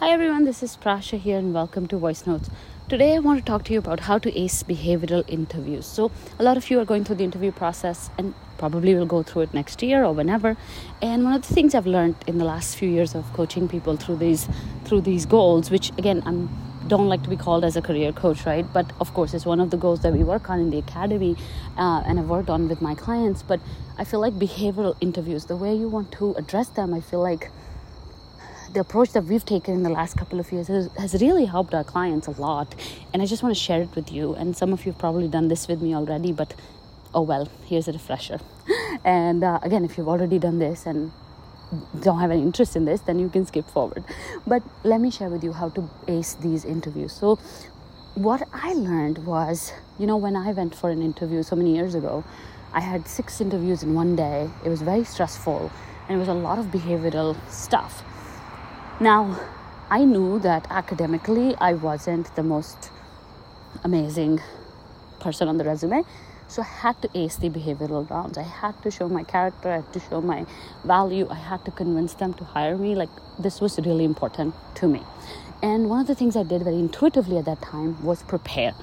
Hi everyone, this is Prasha here and welcome to Voice Notes. Today I want to talk to you about how to ace behavioral interviews. So, a lot of you are going through the interview process and probably will go through it next year or whenever. And one of the things I've learned in the last few years of coaching people through these through these goals, which again I'm don't like to be called as a career coach, right? But of course, it's one of the goals that we work on in the academy uh, and I've worked on with my clients. But I feel like behavioral interviews, the way you want to address them, I feel like the approach that we've taken in the last couple of years has, has really helped our clients a lot. And I just want to share it with you. And some of you have probably done this with me already, but oh well, here's a refresher. And uh, again, if you've already done this and don't have any interest in this, then you can skip forward. But let me share with you how to ace these interviews. So, what I learned was, you know, when I went for an interview so many years ago, I had six interviews in one day. It was very stressful and it was a lot of behavioral stuff. Now, I knew that academically I wasn't the most amazing person on the resume. So I had to ace the behavioral rounds. I had to show my character, I had to show my value, I had to convince them to hire me. Like, this was really important to me. And one of the things I did very intuitively at that time was prepare.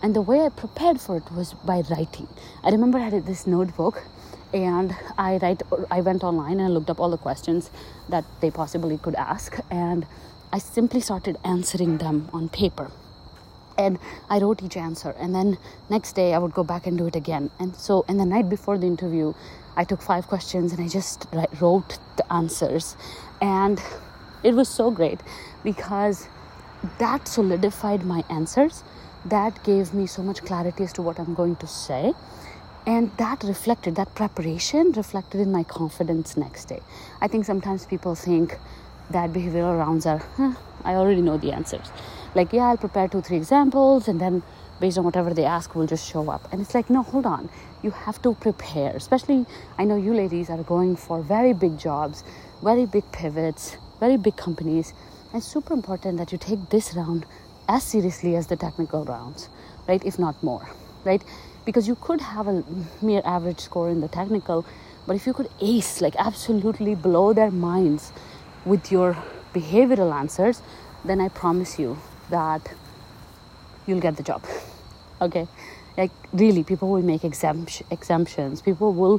And the way I prepared for it was by writing. I remember I had this notebook and I write I went online and looked up all the questions that they possibly could ask. And I simply started answering them on paper. And I wrote each answer. And then next day I would go back and do it again. And so and the night before the interview I took five questions and I just wrote the answers. And it was so great because that solidified my answers. That gave me so much clarity as to what I'm going to say and that reflected that preparation reflected in my confidence next day. I think sometimes people think that behavioral rounds are huh, i already know the answers. Like yeah i'll prepare two three examples and then based on whatever they ask we'll just show up. And it's like no hold on. You have to prepare especially i know you ladies are going for very big jobs very big pivots very big companies. And it's super important that you take this round as seriously as the technical rounds right? If not more right because you could have a mere average score in the technical but if you could ace like absolutely blow their minds with your behavioral answers then i promise you that you'll get the job. Okay? Like really people will make exemption, exemptions. People will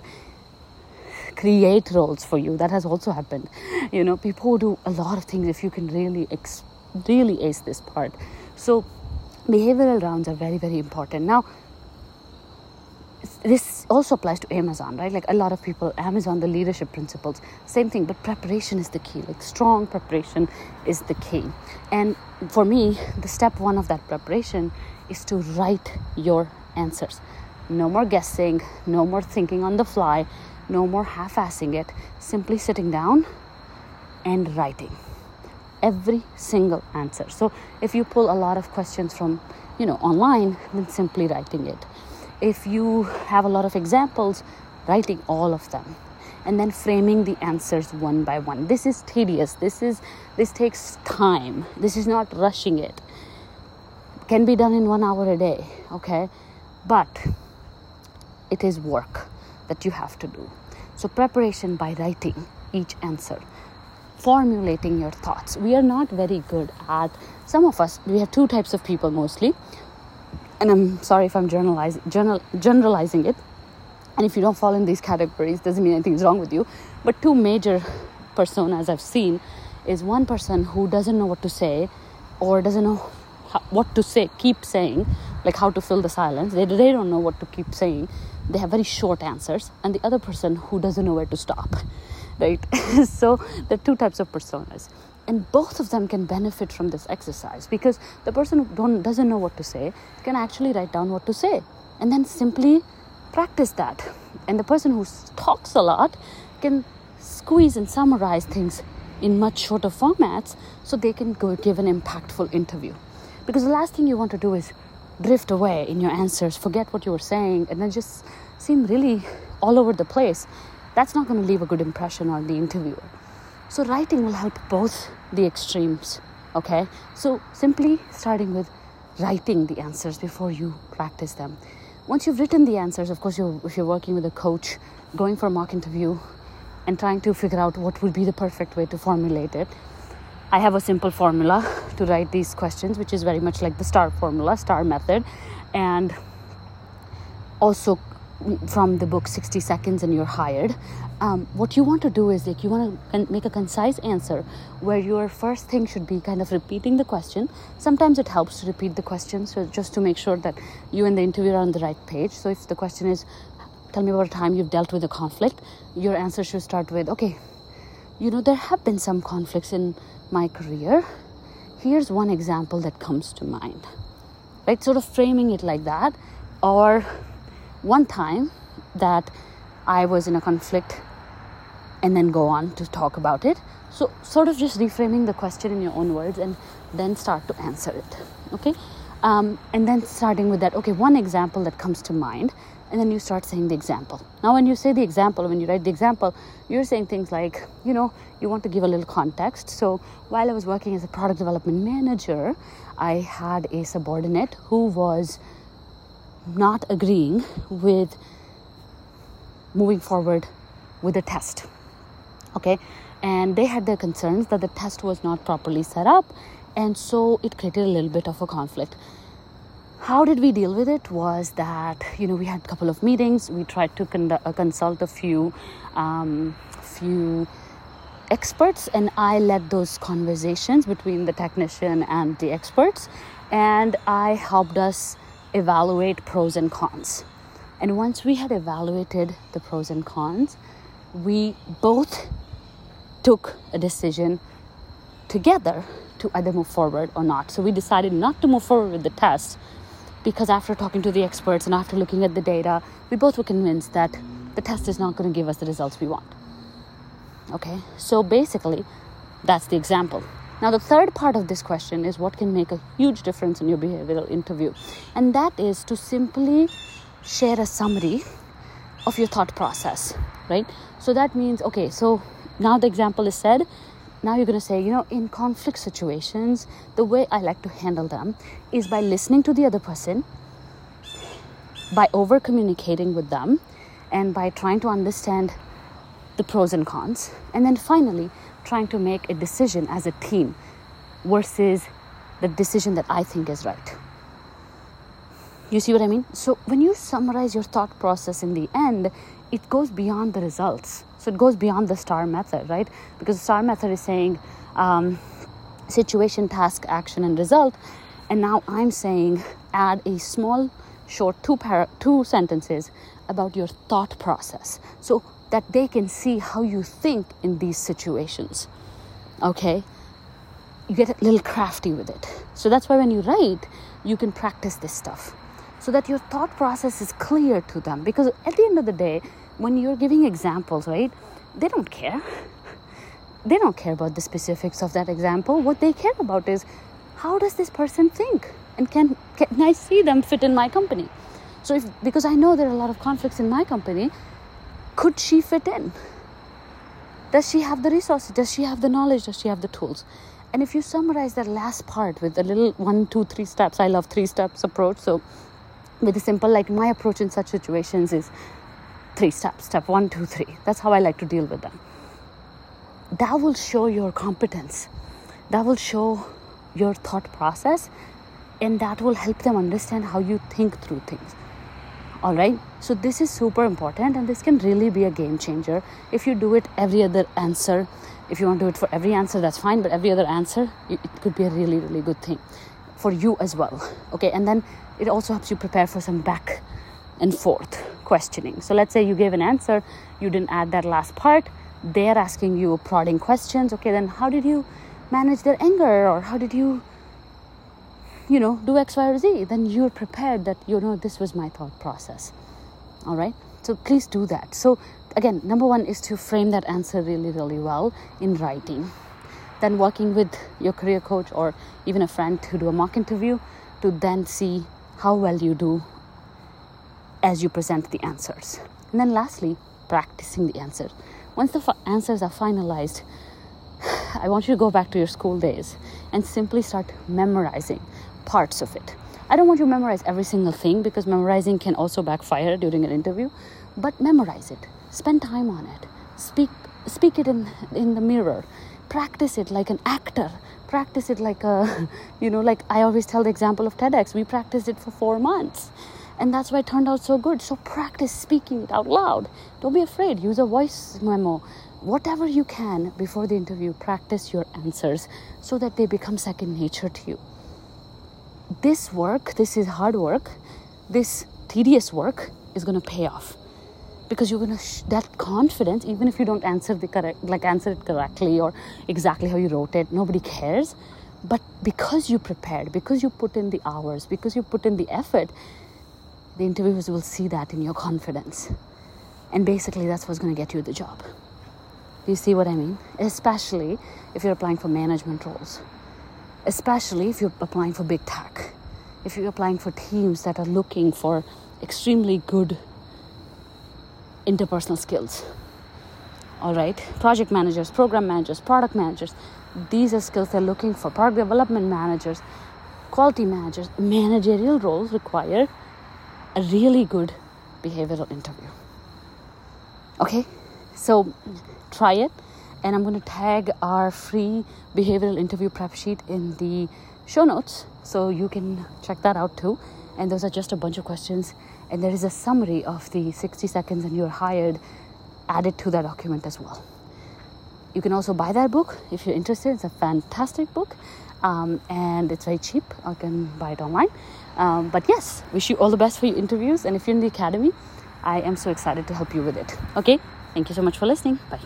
create roles for you. That has also happened. You know people do a lot of things if you can really ex- really ace this part. So behavioral rounds are very very important. Now this also applies to Amazon, right? Like a lot of people, Amazon, the leadership principles, same thing, but preparation is the key. Like strong preparation is the key. And for me, the step one of that preparation is to write your answers. No more guessing, no more thinking on the fly, no more half assing it. Simply sitting down and writing every single answer. So if you pull a lot of questions from, you know, online, then simply writing it if you have a lot of examples, writing all of them and then framing the answers one by one. This is tedious. This is this takes time. This is not rushing it. Can be done in 1 hour a day, okay? But it is work that you have to do. So preparation by writing each answer formulating your thoughts. We are not very good at some of us, we have two types of people mostly and I'm sorry if I'm generalizing, general, generalizing it. And if you don't fall in these categories, doesn't mean anything's wrong with you. But two major personas I've seen is one person who doesn't know what to say or doesn't know how, what to say, keep saying, like how to fill the silence. They, they don't know what to keep saying. They have very short answers. And the other person who doesn't know where to stop, right? so there are two types of personas and both of them can benefit from this exercise because the person who doesn't know what to say can actually write down what to say and then simply practice that. And the person who talks a lot can squeeze and summarize things in much shorter formats so they can go give an impactful interview. Because the last thing you want to do is drift away in your answers forget what you were saying and then just seem really all over the place. That's not going to leave a good impression on the interviewer. So, writing will help both the extremes. Okay, so simply starting with writing the answers before you practice them. Once you've written the answers, of course, you're, if you're working with a coach, going for a mock interview and trying to figure out what would be the perfect way to formulate it, I have a simple formula to write these questions, which is very much like the STAR formula, STAR method. And also from the book 60 Seconds and You're Hired, um, what you want to do is like you want to make a concise answer where your first thing should be kind of repeating the question. Sometimes it helps to repeat the question, so just to make sure that you and the interviewer are on the right page. So if the question is, Tell me about a time you've dealt with a conflict, your answer should start with, Okay, you know, there have been some conflicts in my career, here's one example that comes to mind. Right? Sort of framing it like that. Or one time that I was in a conflict and then go on to talk about it. So, sort of just reframing the question in your own words and then start to answer it. Okay? Um, and then starting with that, okay, one example that comes to mind and then you start saying the example. Now, when you say the example, when you write the example, you're saying things like, you know, you want to give a little context. So, while I was working as a product development manager, I had a subordinate who was not agreeing with moving forward with the test. Okay, and they had their concerns that the test was not properly set up, and so it created a little bit of a conflict how did we deal with it was that you know we had a couple of meetings we tried to conduct, uh, consult a few um, few experts and i led those conversations between the technician and the experts and i helped us evaluate pros and cons and once we had evaluated the pros and cons we both took a decision together to either move forward or not so we decided not to move forward with the test because after talking to the experts and after looking at the data, we both were convinced that the test is not going to give us the results we want. Okay, so basically, that's the example. Now, the third part of this question is what can make a huge difference in your behavioral interview, and that is to simply share a summary of your thought process, right? So that means, okay, so now the example is said, now you're going to say, you know, in conflict situations, the way I like to handle them is by listening to the other person, by over communicating with them, and by trying to understand the pros and cons. And then finally, trying to make a decision as a team versus the decision that I think is right. You see what I mean? So when you summarize your thought process in the end, it goes beyond the results. So it goes beyond the STAR method, right? Because the STAR method is saying um, situation, task, action, and result. And now I'm saying add a small, short two, para- two sentences about your thought process so that they can see how you think in these situations. Okay? You get a little crafty with it. So that's why when you write, you can practice this stuff so that your thought process is clear to them. Because at the end of the day, when you're giving examples, right, they don't care. They don't care about the specifics of that example. What they care about is how does this person think? And can, can I see them fit in my company? So, if because I know there are a lot of conflicts in my company, could she fit in? Does she have the resources? Does she have the knowledge? Does she have the tools? And if you summarize that last part with a little one, two, three steps, I love three steps approach. So with a simple like my approach in such situations is three steps step one two three that's how i like to deal with them that will show your competence that will show your thought process and that will help them understand how you think through things all right? So this is super important and this can really be a game changer. If you do it every other answer if you want to do it for every answer that's fine but every other answer it could be a really really good thing for you as well. Okay? And then it also helps you prepare for some back and forth questioning. So let's say you gave an answer you didn't add that last part they're asking you prodding questions. Okay? Then how did you manage their anger or how did you you know do x y or z then you're prepared that you know this was my thought process. All right? So please do that. So again number one is to frame that answer really really well in writing. Then working with your career coach or even a friend to do a mock interview to then see how well you do as you present the answers. And then lastly, practicing the answer. Once the f- answers are finalized, I want you to go back to your school days and simply start memorizing parts of it. I don't want you to memorize every single thing because memorizing can also backfire during an interview, but memorize it. Spend time on it. Speak speak it in in the mirror. Practice it like an actor. Practice it like a you know like i always tell the example of tedx. We practiced it for four months and that's why it turned out so good. So practice speaking it out loud. Don't be afraid. Use a voice memo. Whatever you can before the interview practice your answers so that they become second nature to you this work this is hard work this tedious work is going to pay off. Because you're going to sh- that confidence even if you don't answer the correct like answer it correctly or exactly how you wrote it nobody cares. But because you prepared because you put in the hours because you put in the effort the interviewers will see that in your confidence. And basically that's what's going to get you the job. Do you see what i mean? Especially if you're applying for management roles especially if you're applying for big tech if you're applying for teams that are looking for extremely good interpersonal skills. All right, project managers, program managers, product managers, these are skills they're looking for. Product development managers, quality managers, managerial roles require a really good behavioral interview. Okay, so try it, and I'm going to tag our free behavioral interview prep sheet in the show notes so you can check that out too. And those are just a bunch of questions and there is a summary of the 60 seconds and you're hired added to that document as well. You can also buy that book if you're interested. It's a fantastic book um, and it's very cheap. I can buy it online. Um, but yes, wish you all the best for your interviews. And if you're in the academy, I am so excited to help you with it. Okay, thank you so much for listening. Bye.